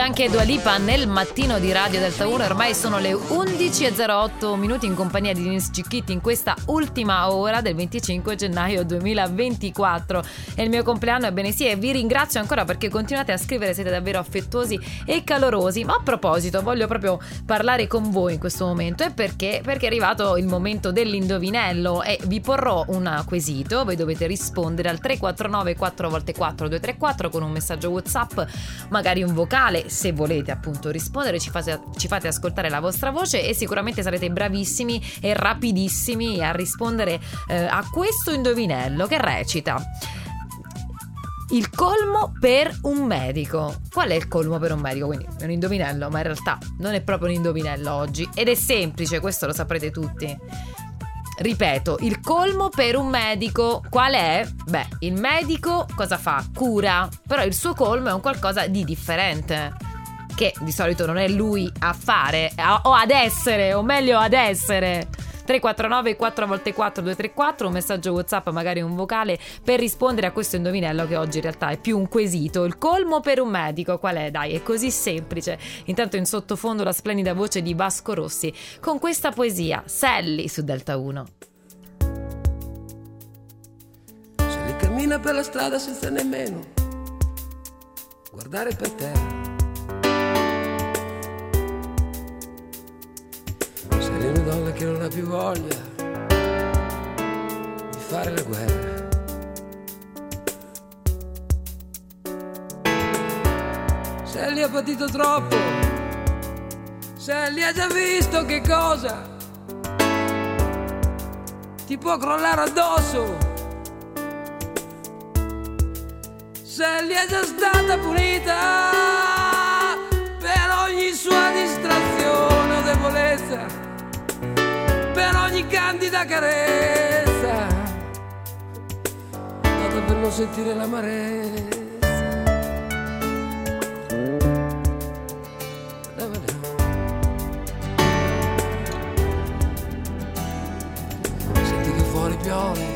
anche Dua Lipa nel mattino di Radio Delta 1. Ormai sono le 11.08 minuti in compagnia di Nils Cicchitti in questa ultima ora del 25 gennaio 2024. È il mio compleanno, ebbene sì, e vi ringrazio ancora perché continuate a scrivere, siete davvero affettuosi e calorosi. Ma a proposito, voglio proprio parlare con voi in questo momento e perché? Perché è arrivato il momento dell'indovinello e vi porrò un quesito, voi dovete rispondere al 349 4x4 234 con un messaggio WhatsApp, magari un vocale se volete appunto rispondere, ci fate, ci fate ascoltare la vostra voce e sicuramente sarete bravissimi e rapidissimi a rispondere eh, a questo indovinello che recita. Il colmo per un medico. Qual è il colmo per un medico? Quindi è un indovinello, ma in realtà non è proprio un indovinello oggi. Ed è semplice, questo lo saprete tutti. Ripeto, il colmo per un medico qual è? Beh, il medico cosa fa? Cura, però il suo colmo è un qualcosa di differente. Che di solito non è lui a fare, o ad essere, o meglio ad essere. 349 4x4 234 un messaggio whatsapp magari un vocale per rispondere a questo indovinello che oggi in realtà è più un quesito il colmo per un medico qual è? dai è così semplice intanto in sottofondo la splendida voce di Vasco Rossi con questa poesia Sally su Delta 1 Sally cammina per la strada senza nemmeno guardare per terra che non ha più voglia di fare la guerra. Sally ha patito troppo, Sally ha già visto che cosa ti può crollare addosso. Sally è già stata punita ogni candida carezza, data per non sentire l'amarezza. Senti che fuori piove,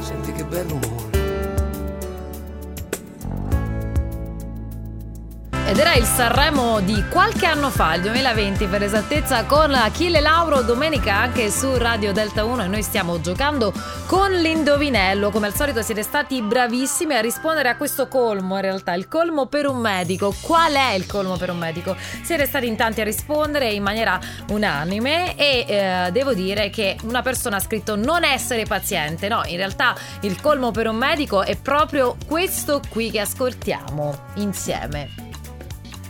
senti che bel rumore. Ed era il Sanremo di qualche anno fa, il 2020 per esattezza, con Achille Lauro domenica anche su Radio Delta 1 e noi stiamo giocando con l'indovinello. Come al solito siete stati bravissimi a rispondere a questo colmo, in realtà il colmo per un medico. Qual è il colmo per un medico? Siete stati in tanti a rispondere in maniera unanime e eh, devo dire che una persona ha scritto non essere paziente. No, in realtà il colmo per un medico è proprio questo qui che ascoltiamo insieme.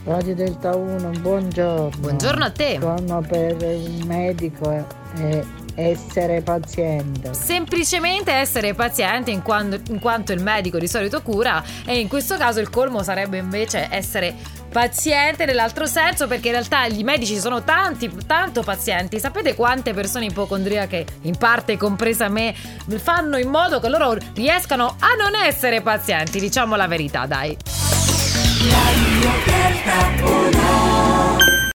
Radio Delta 1, buongiorno. Buongiorno a te. Buongiorno per un medico è essere paziente. Semplicemente essere paziente in, quando, in quanto il medico di solito cura e in questo caso il colmo sarebbe invece essere paziente nell'altro senso perché in realtà i medici sono tanti, tanto pazienti. Sapete quante persone ipocondriache, in parte compresa me, fanno in modo che loro riescano a non essere pazienti? Diciamo la verità, dai. Radio Delta 1